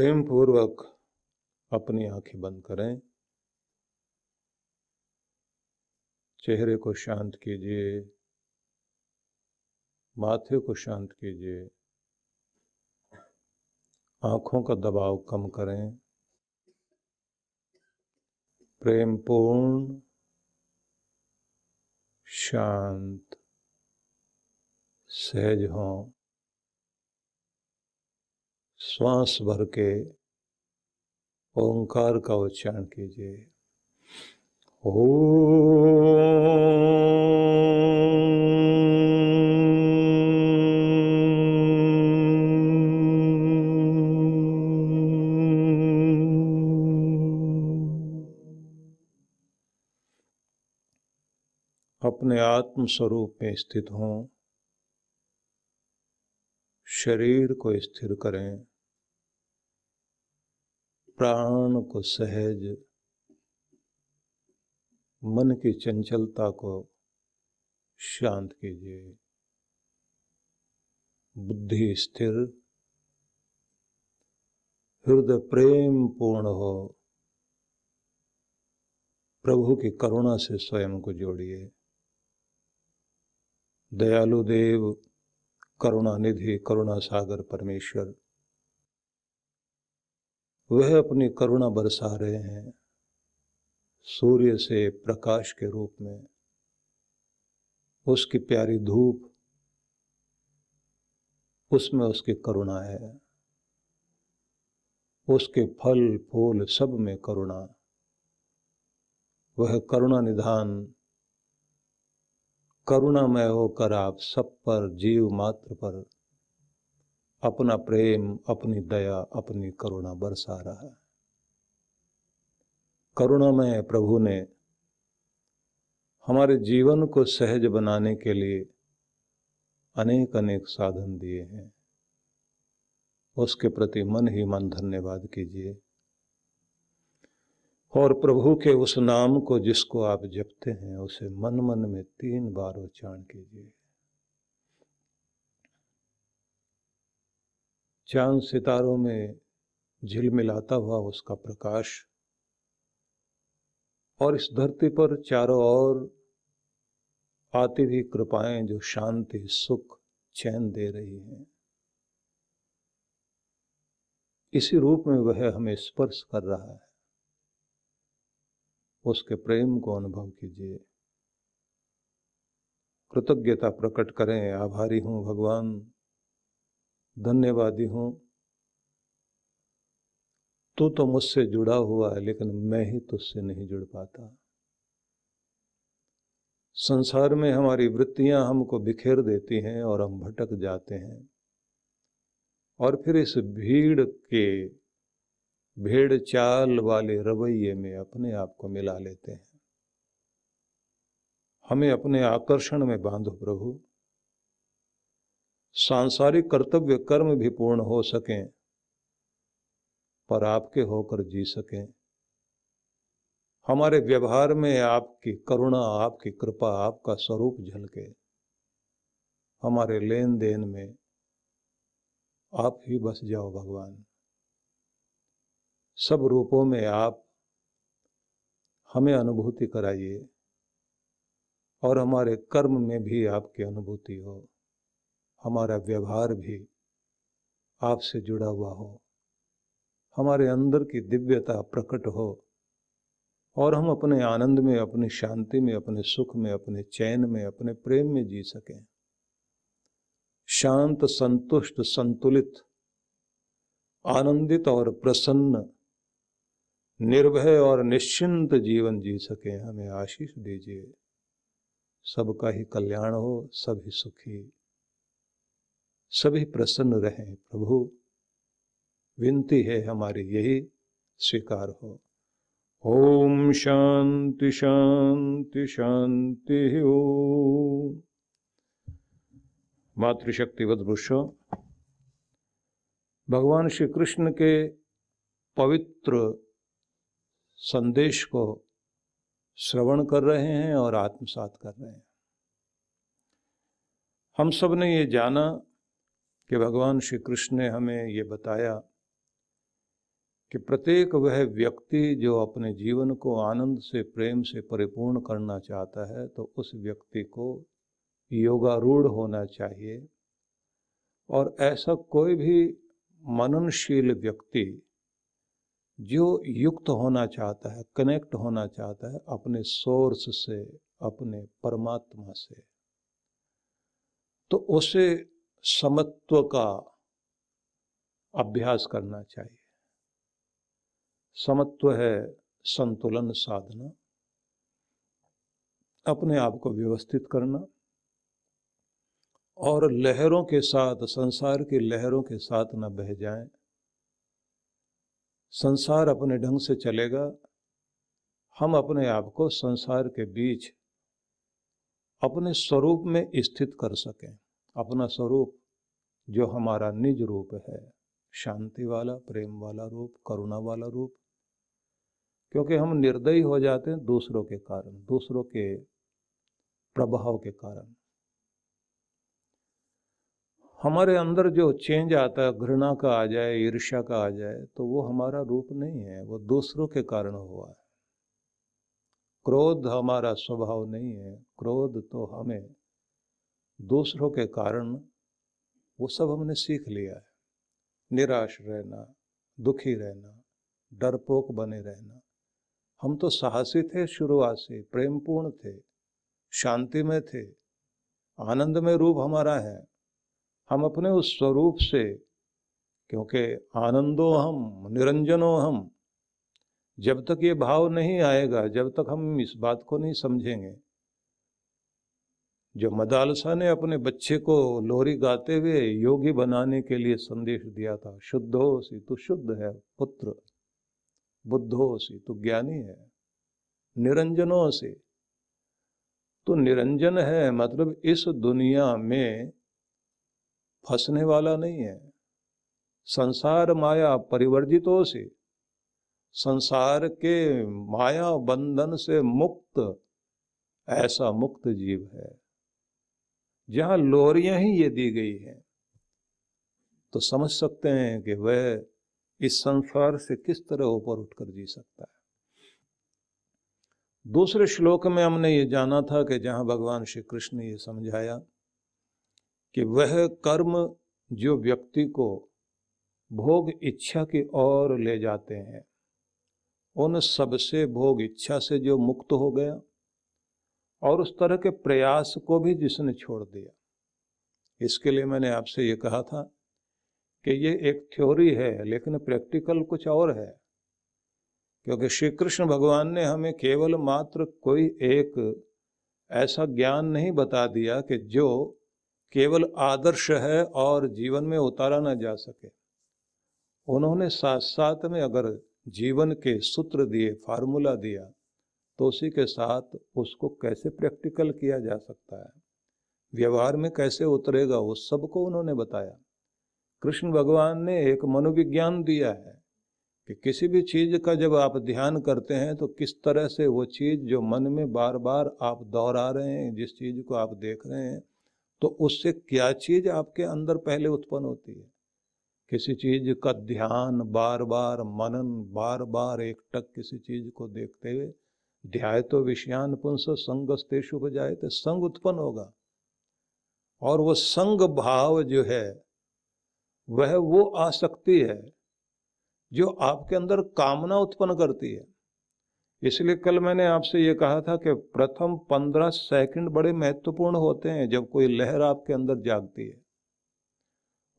प्रेम पूर्वक अपनी आँखें बंद करें। चेहरे को शांत कीजिए। माथे को शांत कीजिए। आँखों का दबाव कम करें। प्रेम पूर्ण शांत, सहज हों। श्वास भर के ओंकार का उच्चारण कीजिए। ओ अपने आत्म स्वरूप में स्थित हों। शरीर को स्थिर करें। प्राण को सहज, मन की चंचलता को शांत कीजिए। बुद्धि स्थिर, हृदय प्रेम पूर्ण हो। प्रभु की करुणा से स्वयं को जोड़िए। दयालु देव करुणा निधि करुणा सागर परमेश्वर वह अपनी करुणा बरसा रहे हैं सूर्य से प्रकाश के रूप में। उसकी प्यारी धूप, उसमें उसकी करुणा है। उसके फल, फूल सब में करुणा। वह करुणा निधान, करुणामय होकर आप सब पर जीव मात्र पर अपना प्रेम, अपनी दया, अपनी करुणा बरसा रहा है। करुणामय प्रभु ने हमारे जीवन को सहज बनाने के लिए अनेक अनेक साधन दिए हैं। उसके प्रति मन ही मन धन्यवाद कीजिए। और प्रभु के उस नाम को जिसको आप जपते हैं, उसे मन मन में तीन बार उच्चारण कीजिए। चाँद सितारों में झिलमिलाता हुआ उसका प्रकाश और इस धरती पर चारों ओर आती हुई कृपाएँ जो शांति, सुख, चैन दे रही हैं। इसी रूप में वह हमें स्पर्श कर रहा है। उसके प्रेम को अनुभव कीजिए। कृतज्ञता प्रकट करें, आभारी हूँ भगवान। धन्यवादी हूँ। तू तो मुझसे जुड़ा हुआ है, लेकिन मैं ही तुझसे नहीं जुड़ पाता। संसार में हमारी वृत्तियाँ हमको बिखेर देती हैं और हम भटक जाते हैं। और फिर इस भीड़ के भेड़ चाल वाले रवैये में अपने आप को मिला लेते हैं। हमें अपने आकर्षण में बांधो प्रभु। सांसारिक कर्तव्य कर्म भी पूर्ण हो सकें, पर आपके होकर जी सकें। हमारे व्यवहार में आपकी करुणा, आपकी कृपा, आपका स्वरूप झलके। हमारे लेन देन में आप ही बस जाओ भगवान। सब रूपों में आप हमें अनुभूति कराइए, और हमारे कर्म में भी आपकी अनुभूति हो। हमारा व्यवहार भी आपसे जुड़ा हुआ हो, हमारे अंदर की दिव्यता प्रकट हो, और हम अपने आनंद में, अपनी शांति में, अपने सुख में, अपने चैन में, अपने प्रेम में जी सकें। शांत, संतुष्ट, संतुलित, आनंदित और प्रसन्न, निर्भय और निश्चिंत जीवन जी सके। हमें आशीष दीजिए। सबका ही कल्याण हो, सभी सुखी। सभी प्रसन्न रहें, प्रभु। विनती है हमारी, यही स्वीकार हो। ओम शांति शांति शांति हो मातृशक्ति वृषो भगवान श्री कृष्ण के पवित्र संदेश को श्रवण कर रहे हैं और आत्मसात कर रहे हैं। हम सबने ये जाना कि भगवान श्री कृष्ण ने हमें ये बताया कि प्रत्येक वह व्यक्ति जो अपने जीवन को आनंद से, प्रेम से परिपूर्ण करना चाहता है तो उस व्यक्ति को योगारूढ़ होना चाहिए। और ऐसा कोई भी मननशील व्यक्ति जो युक्त होना चाहता है, कनेक्ट होना चाहता है, अपने सोर्स से, अपने परमात्मा से तो उसे समत्व का अभ्यास करना चाहिए। समत्व है संतुलन साधना। अपने आप को व्यवस्थित करना और लहरों के साथ, संसार की लहरों के साथ न बह जाएँ। संसार अपने ढंग से चलेगा। हम अपने आप को संसार के बीच अपने स्वरूप में स्थित कर सकें। अपना स्वरूप, जो हमारा निज रूप है, शांति वाला, प्रेम वाला रूप, करुणा वाला रूप। क्योंकि हम निर्दयी हो जाते हैं दूसरों के कारण, दूसरों के प्रभाव के कारण। हमारे अंदर जो चेंज आता है, घृणा का आ जाए, ईर्ष्या का आ जाए तो वो हमारा रूप नहीं है, वो दूसरों के कारण हुआ है। क्रोध हमारा स्वभाव नहीं है, क्रोध तो हमें दूसरों के कारण वो सब हमने सीख लिया है। निराश रहना, दुखी रहना, डरपोक बने रहना। हम तो साहसी थे शुरुआत से, प्रेमपूर्ण थे शांति में थे आनंद में रूप हमारा है। हम अपने उस स्वरूप से, क्योंकि आनंदो हम, निरंजनो हम। जब तक ये भाव नहीं आएगा, जब तक हम इस बात को नहीं समझेंगे जो मदालसा ने अपने बच्चे को लोरी गाते हुए योगी बनाने के लिए संदेश दिया था, शुद्ध सी तो शुद्ध है, पुत्र। बुद्धो सी तो ज्ञानी है। निरंजनों से। तो निरंजन है मतलब इस दुनिया में फंसने वाला नहीं है। संसार माया परिवर्जितों से। संसार के माया बंधन से मुक्त, ऐसा मुक्त जीव है। जहाँ लोरियाँ ही ये दी गई हैं। तो समझ सकते हैं कि वह इस संसार से किस तरह ऊपर उठकर जी सकता है। दूसरे श्लोक में हमने ये जाना था कि जहाँ भगवान श्री कृष्ण ने ये समझाया कि वह कर्म जो व्यक्ति को भोग इच्छा की ओर ले जाते हैं, उन सबसे भोग इच्छा से जो मुक्त हो गया और उस तरह के प्रयास को भी जिसने छोड़ दिया। इसके लिए मैंने आपसे ये कहा था कि ये एक थ्योरी है, लेकिन प्रैक्टिकल कुछ और है। क्योंकि श्री कृष्ण भगवान ने हमें केवल मात्र कोई एक ऐसा ज्ञान नहीं बता दिया कि जो केवल आदर्श है और जीवन में उतारा ना जा सके। उन्होंने साथ साथ में अगर जीवन के सूत्र दिए, फार्मूला दिया तो उसी के साथ उसको कैसे प्रैक्टिकल किया जा सकता है? व्यवहार में कैसे उतरेगा, वो सबको उन्होंने बताया। कृष्ण भगवान ने एक मनोविज्ञान दिया है कि किसी भी चीज़ का जब आप ध्यान करते हैं तो किस तरह से वो चीज़ जो मन में बार बार आप दोहरा रहे हैं, जिस चीज़ को आप देख रहे हैं तो उससे क्या चीज़ आपके अंदर पहले उत्पन्न होती है? किसी चीज़ का ध्यान बार बार मनन बार बार एकटक किसी चीज़ को देखते हुए ध्याय तो विषयान पुंस संगस्तेषु बजाए तो संग उत्पन्न होगा। और वो संग भाव जो है, वह वो आसक्ति है, जो आपके अंदर कामना उत्पन्न करती है। इसलिए कल मैंने आपसे ये कहा था कि प्रथम पंद्रह सेकंड बड़े महत्वपूर्ण होते हैं जब कोई लहर आपके अंदर जागती है।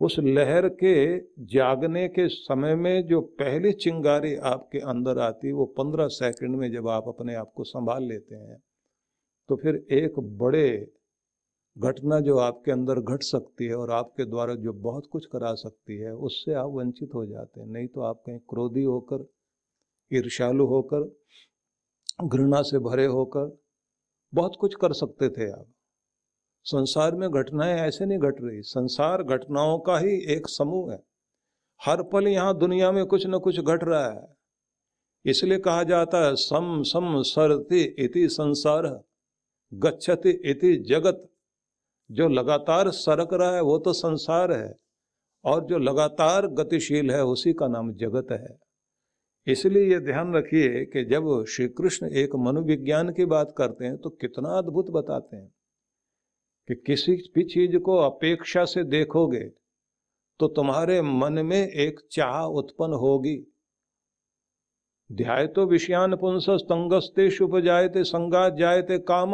उस लहर के जागने के समय में जो पहली चिंगारी आपके अंदर आती वो पंद्रह सेकंड में जब आप अपने आप को संभाल लेते हैं तो फिर एक बड़े घटना जो आपके अंदर घट सकती है और आपके द्वारा जो बहुत कुछ करा सकती है, उससे आप वंचित हो जाते हैं। नहीं तो आप कहीं क्रोधी होकर ईर्षालु होकर, घृणा से भरे होकर, बहुत कुछ कर सकते थे आप। संसार में घटनाएँ ऐसे नहीं घट रही। संसार घटनाओं का ही एक समूह है। हर पल यहाँ दुनिया में कुछ न कुछ घट रहा है। इसलिए कहा जाता है, सम सम सरति इति संसार, गच्छति इति जगत। जो लगातार सरक रहा है, वो तो संसार है। और जो लगातार गतिशील है, उसी का नाम जगत है। इसलिए ये ध्यान रखिए कि जब श्री कृष्ण एक मनोविज्ञान की बात करते हैं तो कितना अद्भुत बताते हैं। कि किसी भी चीज़ को अपेक्षा से देखोगे तो तुम्हारे मन में एक चाह उत्पन्न होगी। ध्याय तो विषयान पुंस तंगस्ते शुभ जायते, संगात जायते काम।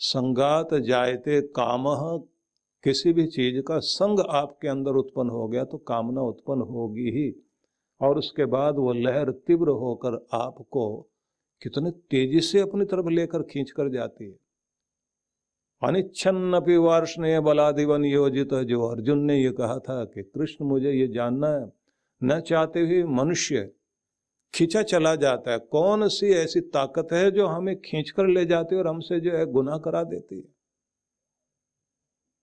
संगात जायते काम, किसी भी चीज़ का संग आपके अंदर उत्पन्न हो गया तो कामना उत्पन्न होगी ही। और उसके बाद वो लहर तीव्र होकर आपको कितने तेज़ी से अपनी तरफ़ लेकर खींच कर जाती है। अनिच्छन्न वार्षणीय बलादिवन योजित जो अर्जुन ने ये कहा था कि कृष्ण मुझे ये जानना है। न चाहते हुए मनुष्य खींचा चला जाता है। कौन सी ऐसी ताकत है जो हमें खींच कर ले जाती है और हमसे जो है गुनाह करा देती है?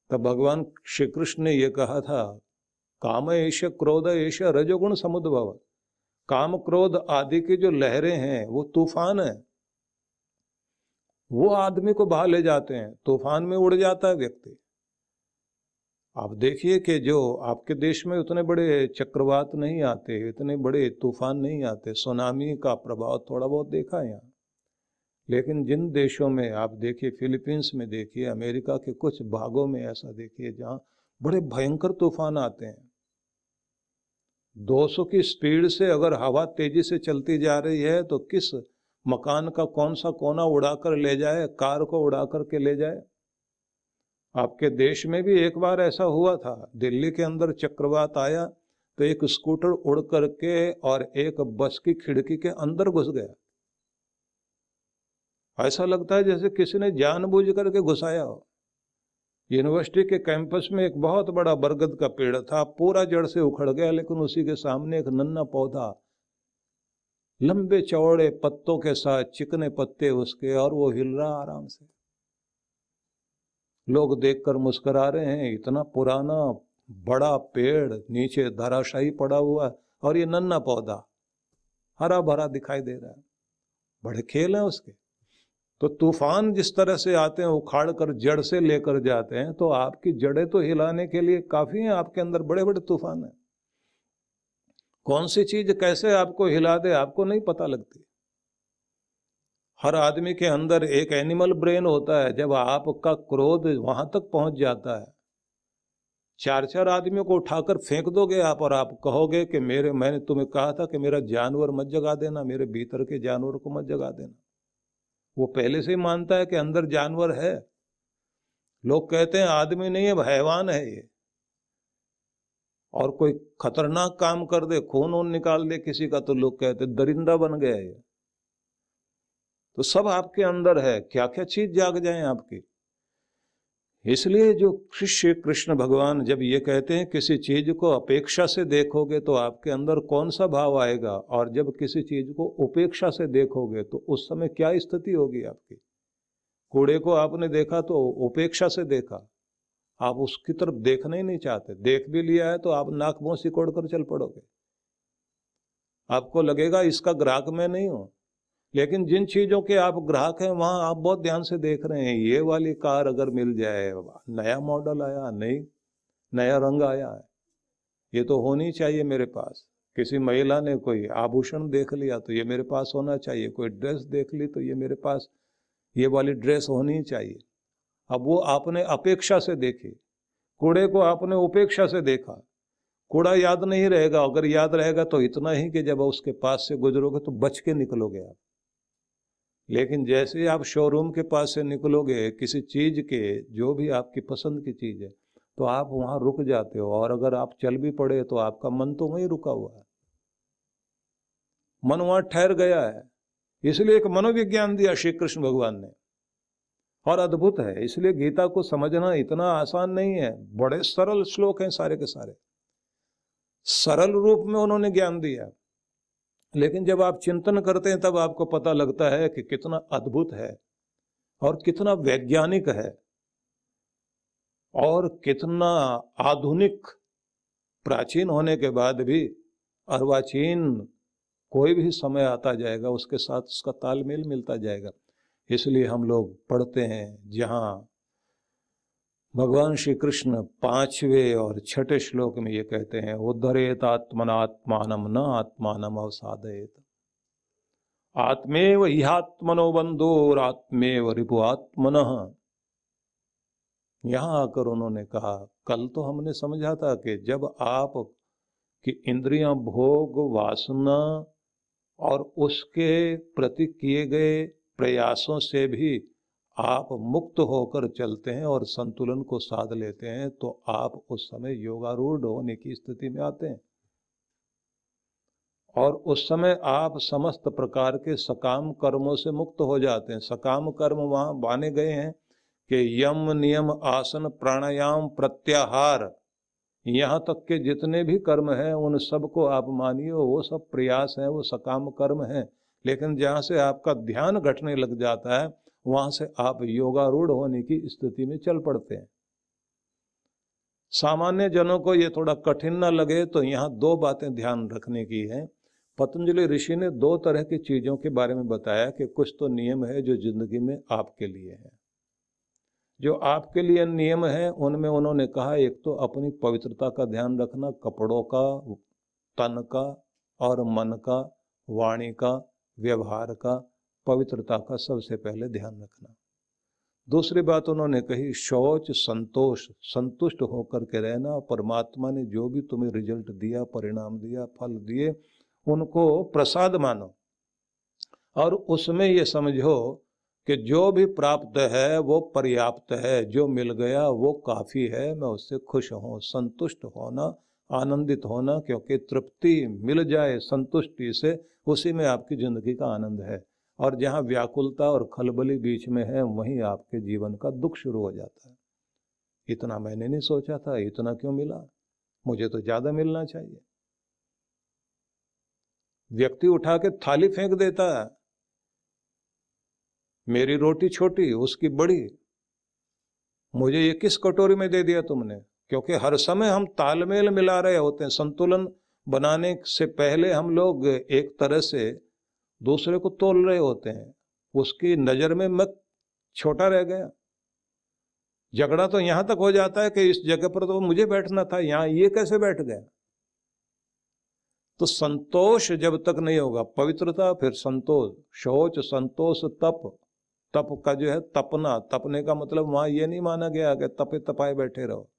तब भगवान श्री कृष्ण ने यह कहा था, काम एश क्रोध एश रजोगुण समुद्भव। काम क्रोध आदि की जो लहरें हैं वो तूफ़ान है। वो आदमी को बहा ले जाते हैं, तूफ़ान में उड़ जाता है व्यक्ति। आप देखिए कि जो आपके देश में उतने बड़े चक्रवात नहीं आते, इतने बड़े तूफ़ान नहीं आते, सुनामी का प्रभाव थोड़ा बहुत देखा है यहाँ। लेकिन जिन देशों में आप देखिए, फिलीपींस में देखिए, अमेरिका के कुछ भागों में ऐसा देखिए, जहाँ बड़े भयंकर तूफ़ान आते हैं। 200 की स्पीड से अगर हवा तेज़ी से चलती जा रही है तो किस मकान का कौन सा कोना उड़ाकर ले जाए, कार को उड़ा कर के ले जाए? आपके देश में भी एक बार ऐसा हुआ था। दिल्ली के अंदर चक्रवात आया तो एक स्कूटर उड़ करके और एक बस की खिड़की के अंदर घुस गया। ऐसा लगता है जैसे किसी ने जानबूझ करके घुसाया हो। यूनिवर्सिटी के कैंपस में एक बहुत बड़ा बरगद का पेड़ था, पूरा जड़ से उखड़ गया, लेकिन उसी के सामने एक नन्ना पौधा लंबे चौड़े पत्तों के साथ चिकने पत्ते उसके और वो हिल रहा आराम से। लोग देखकर मुस्कुरा रहे हैं, इतना पुराना बड़ा पेड़, नीचे धराशाही पड़ा हुआ और ये नन्ना पौधा हरा भरा दिखाई दे रहा है। बड़े खेल हैं उसके। तो तूफ़ान जिस तरह से आते हैं उखाड़ कर जड़ से लेकर जाते हैं तो आपकी जड़ें तो हिलाने के लिए काफ़ी हैं, आपके अंदर बड़े बड़े तूफ़ान हैं। कौन सी चीज़ कैसे आपको हिला दे, आपको नहीं पता लगती। हर आदमी के अंदर एक एनिमल ब्रेन होता है, जब आपका क्रोध वहाँ तक पहुँच जाता है। चार चार आदमियों को उठाकर फेंक दोगे आप और आप कहोगे कि मेरे, मैंने तुम्हें कहा था कि मेरा जानवर मत जगा देना, मेरे भीतर के जानवर को मत जगा देना। वो पहले से ही मानता है कि अंदर जानवर है। लोग कहते हैं, आदमी नहीं है हैवान है ये। और कोई खतरनाक काम कर दे, खून वून निकाल दे किसी का तो लोग कहते, दरिंदा बन गया ये। तो सब आपके अंदर है क्या क्या चीज़ जाग जाए आपकी? इसलिए जो शिष्य कृष्ण भगवान जब ये कहते हैं, किसी चीज़ को अपेक्षा से देखोगे तो आपके अंदर कौन सा भाव आएगा? और जब किसी चीज़ को उपेक्षा से देखोगे तो उस समय क्या स्थिति होगी आपकी? कूड़े को आपने देखा तो उपेक्षा से देखा। आप उसकी तरफ़ देखना ही नहीं चाहते। देख भी लिया है तो आप नाक मुँह सिकोड़ कर चल पड़ोगे। आपको लगेगा इसका ग्राहक मैं नहीं हूँ। लेकिन जिन चीज़ों के आप ग्राहक हैं, वहाँ आप बहुत ध्यान से देख रहे हैं। ये वाली कार अगर मिल जाए, नया मॉडल आया, नई, नया रंग आया है, ये तो होनी चाहिए मेरे पास। किसी महिला ने कोई आभूषण देख लिया तो ये मेरे पास होना चाहिए। कोई ड्रेस देख ली तो ये मेरे पास, ये वाली ड्रेस होनी चाहिए। अब वो आपने अपेक्षा से देखी। कूड़े को आपने उपेक्षा से देखा। कूड़ा याद नहीं रहेगा। अगर याद रहेगा तो इतना ही कि जब उसके पास से गुजरोगे तो बच के निकलोगे आप। लेकिन जैसे ही आप शोरूम के पास से निकलोगे, किसी चीज़ के, जो भी आपकी पसंद की चीज़ है तो आप वहाँ रुक जाते हो। और अगर आप चल भी पड़े तो आपका मन तो वहीं रुका हुआ है। मन वहाँ ठहर गया है। इसलिए एक मनोविज्ञान दिया श्री कृष्ण भगवान ने। और अद्भुत है, इसलिए गीता को समझना इतना आसान नहीं है। बड़े सरल श्लोक हैं सारे के सारे। सरल रूप में उन्होंने ज्ञान दिया। लेकिन जब आप चिंतन करते हैं, तब आपको पता लगता है कि कितना अद्भुत है और कितना वैज्ञानिक है और कितना आधुनिक। प्राचीन होने के बाद भी अर्वाचीन कोई भी समय आता जाएगा, उसके साथ उसका तालमेल मिलता जाएगा। इसलिए हम लोग पढ़ते हैं जहाँ भगवान श्री कृष्ण पांचवे और छठे श्लोक में ये कहते हैं, उद्धरेत आत्मनात्मान, न आत्मान अवसादयत। आत्मेव इहात्मनो बंधो और आत्मेव रिपु आत्मन। यहाँ आकर उन्होंने कहा, कल तो हमने समझा था कि जब आप की इंद्रियाँ भोग वासना और उसके प्रति किए गए प्रयासों से भी आप मुक्त होकर चलते हैं और संतुलन को साध लेते हैं तो आप उस समय योगारूढ़ होने की स्थिति में आते हैं। और उस समय आप समस्त प्रकार के सकाम कर्मों से मुक्त हो जाते हैं। सकाम कर्म वहाँ बाने गए हैं कि यम, नियम, आसन, प्राणायाम, प्रत्याहार, यहाँ तक के जितने भी कर्म हैं, उन सबको आप मानिए, वो सब प्रयास हैं, वो सकाम कर्म हैं। लेकिन जहाँ से आपका ध्यान घटने लग जाता है, वहाँ से आप योगारूढ़ होने की स्थिति में चल पड़ते हैं। सामान्य जनों को ये थोड़ा कठिन ना लगे तो यहाँ दो बातें ध्यान रखने की है। पतंजलि ऋषि ने दो तरह की चीज़ों के बारे में बताया कि कुछ तो नियम है जो ज़िंदगी में आपके लिए है। जो आपके लिए नियम है, उनमें उन्होंने कहा, एक तो अपनी पवित्रता का ध्यान रखना, कपड़ों का, तन का और मन का, वाणी का व्यवहार का, पवित्रता का सबसे पहले ध्यान रखना। दूसरी बात उन्होंने कही, शौच, संतोष, संतुष्ट होकर के रहना, परमात्मा ने जो भी तुम्हें रिज़ल्ट दिया, परिणाम दिया, फल दिए, उनको प्रसाद मानो। और उसमें ये समझो कि जो भी प्राप्त है, वो पर्याप्त है, जो मिल गया, वो काफ़ी है, मैं उससे खुश हूँ, संतुष्ट होना आनंदित होना, क्योंकि तृप्ति मिल जाए, संतुष्टि से, उसी में आपकी ज़िंदगी का आनंद है। और जहाँ व्याकुलता और खलबली बीच में है, वहीं आपके जीवन का दुख शुरू हो जाता है। इतना मैंने नहीं सोचा था, इतना क्यों मिला? मुझे तो ज़्यादा मिलना चाहिए। व्यक्ति उठा के थाली फेंक देता है। मेरी रोटी छोटी, उसकी बड़ी। मुझे ये किस कटोरी में दे दिया तुमने? क्योंकि हर समय हम तालमेल मिला रहे होते हैं। संतुलन बनाने से पहले हम लोग एक तरह से दूसरे को तोल रहे होते हैं। उसकी नज़र में मैं छोटा रह गया। झगड़ा तो यहाँ तक हो जाता है कि इस जगह पर तो मुझे बैठना था, यहाँ ये कैसे बैठ गया तो संतोष जब तक नहीं होगा, पवित्रता, फिर संतोष, शौच, संतोष, तप। तप का जो है तपना, तपने का मतलब वहाँ ये नहीं माना गया कि तपे तपाए बैठे रहो।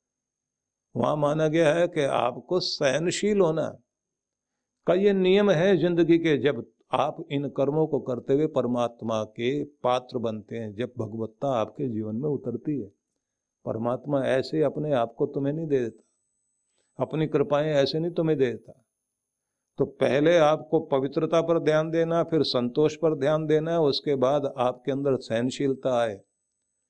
वहाँ माना गया है कि आपको सहनशील होना का ये नियम है ज़िंदगी के, जब आप इन कर्मों को करते हुए परमात्मा के पात्र बनते हैं, जब भगवत्ता आपके जीवन में उतरती है। परमात्मा ऐसे अपने आप को तुम्हें नहीं दे देता, अपनी कृपाएँ ऐसे नहीं तुम्हें दे देता। तो पहले आपको पवित्रता पर ध्यान देना, फिर संतोष पर ध्यान देना, उसके बाद आपके अंदर सहनशीलता आए।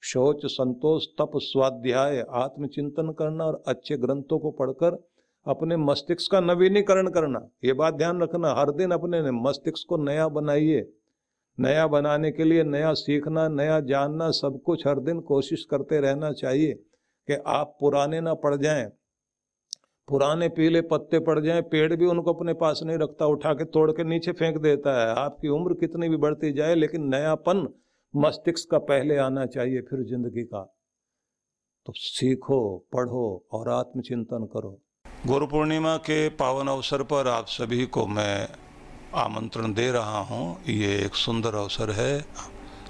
शौच, संतोष, तप, स्वाध्याय, आत्मचिंतन करना और अच्छे ग्रंथों को पढ़कर अपने मस्तिष्क का नवीनीकरण करना, ये बात ध्यान रखना। हर दिन अपने मस्तिष्क को नया बनाइए। नया बनाने के लिए नया सीखना, नया जानना, सब कुछ हर दिन कोशिश करते रहना चाहिए कि आप पुराने ना पड़ जाएँ। पुराने पीले पत्ते पड़ जाएँ, पेड़ भी उनको अपने पास नहीं रखता, उठा के तोड़ के नीचे फेंक देता है। आपकी उम्र कितनी भी बढ़ती जाए, लेकिन नयापन मस्तिष्क का पहले आना चाहिए फिर ज़िंदगी का। तो सीखो पढ़ो और आत्मचिंतन करो। गुरु पूर्णिमा के पावन अवसर पर आप सभी को मैं आमंत्रण दे रहा हूँ। ये एक सुंदर अवसर है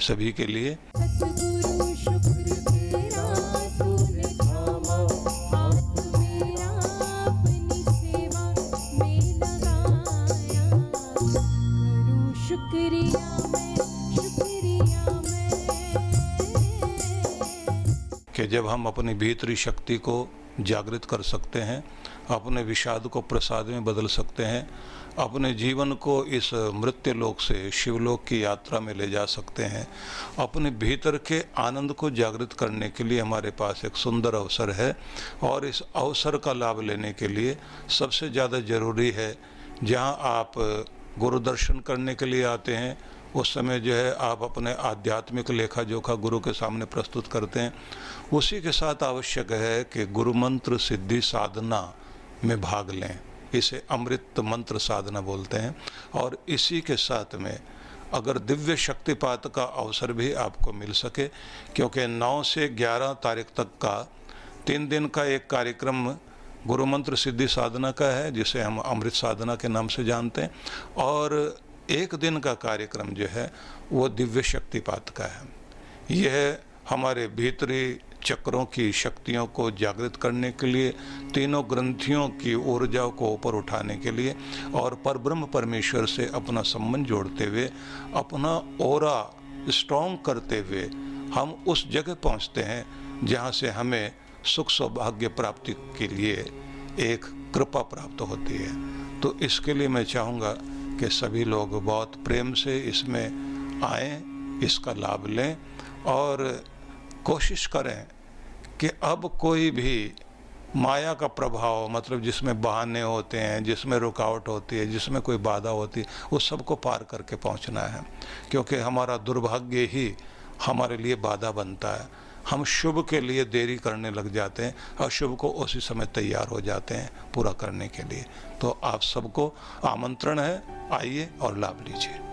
सभी के लिए। जब हम अपनी भीतरी शक्ति को जागृत कर सकते हैं, अपने विषाद को प्रसाद में बदल सकते हैं, अपने जीवन को इस मृत्यु लोक से शिवलोक की यात्रा में ले जा सकते हैं, अपने भीतर के आनंद को जागृत करने के लिए हमारे पास एक सुंदर अवसर है और इस अवसर का लाभ लेने के लिए सबसे ज़्यादा ज़रूरी है, जहाँ आप गुरु दर्शन करने के लिए आते हैं उस समय जो है आप अपने आध्यात्मिक लेखा जोखा गुरु के सामने प्रस्तुत करते हैं। उसी के साथ आवश्यक है कि गुरु मंत्र सिद्धि साधना में भाग लें। इसे अमृत मंत्र साधना बोलते हैं। और इसी के साथ में अगर दिव्य शक्तिपात का अवसर भी आपको मिल सके, क्योंकि 9 से 11 तारीख तक का तीन दिन का एक कार्यक्रम गुरु मंत्र सिद्धि साधना का है, जिसे हम अमृत साधना के नाम से जानते हैं। और एक दिन का कार्यक्रम जो है, वो दिव्य शक्तिपात का है। यह हमारे भीतरी चक्रों की शक्तियों को जागृत करने के लिए, तीनों ग्रंथियों की ऊर्जा को ऊपर उठाने के लिए और पर ब्रह्म परमेश्वर से अपना संबंध जोड़ते हुए, अपना ओरा स्ट्रॉन्ग करते हुए हम उस जगह पहुँचते हैं, जहाँ से हमें सुख सौभाग्य प्राप्ति के लिए एक कृपा प्राप्त होती है। तो इसके लिए मैं चाहूँगा कि सभी लोग बहुत प्रेम से इसमें आए, इसका लाभ लें और कोशिश करें कि अब कोई भी माया का प्रभाव मतलब जिसमें बहाने होते हैं, जिसमें रुकावट होती है, जिसमें कोई बाधा होती है उस सबको पार करके पहुँचना है। क्योंकि हमारा दुर्भाग्य ही हमारे लिए बाधा बनता है। हम शुभ के लिए देरी करने लग जाते हैं और शुभ को उसी समय तैयार हो जाते हैं पूरा करने के लिए। तो आप सबको आमंत्रण है, आइए और लाभ लीजिए।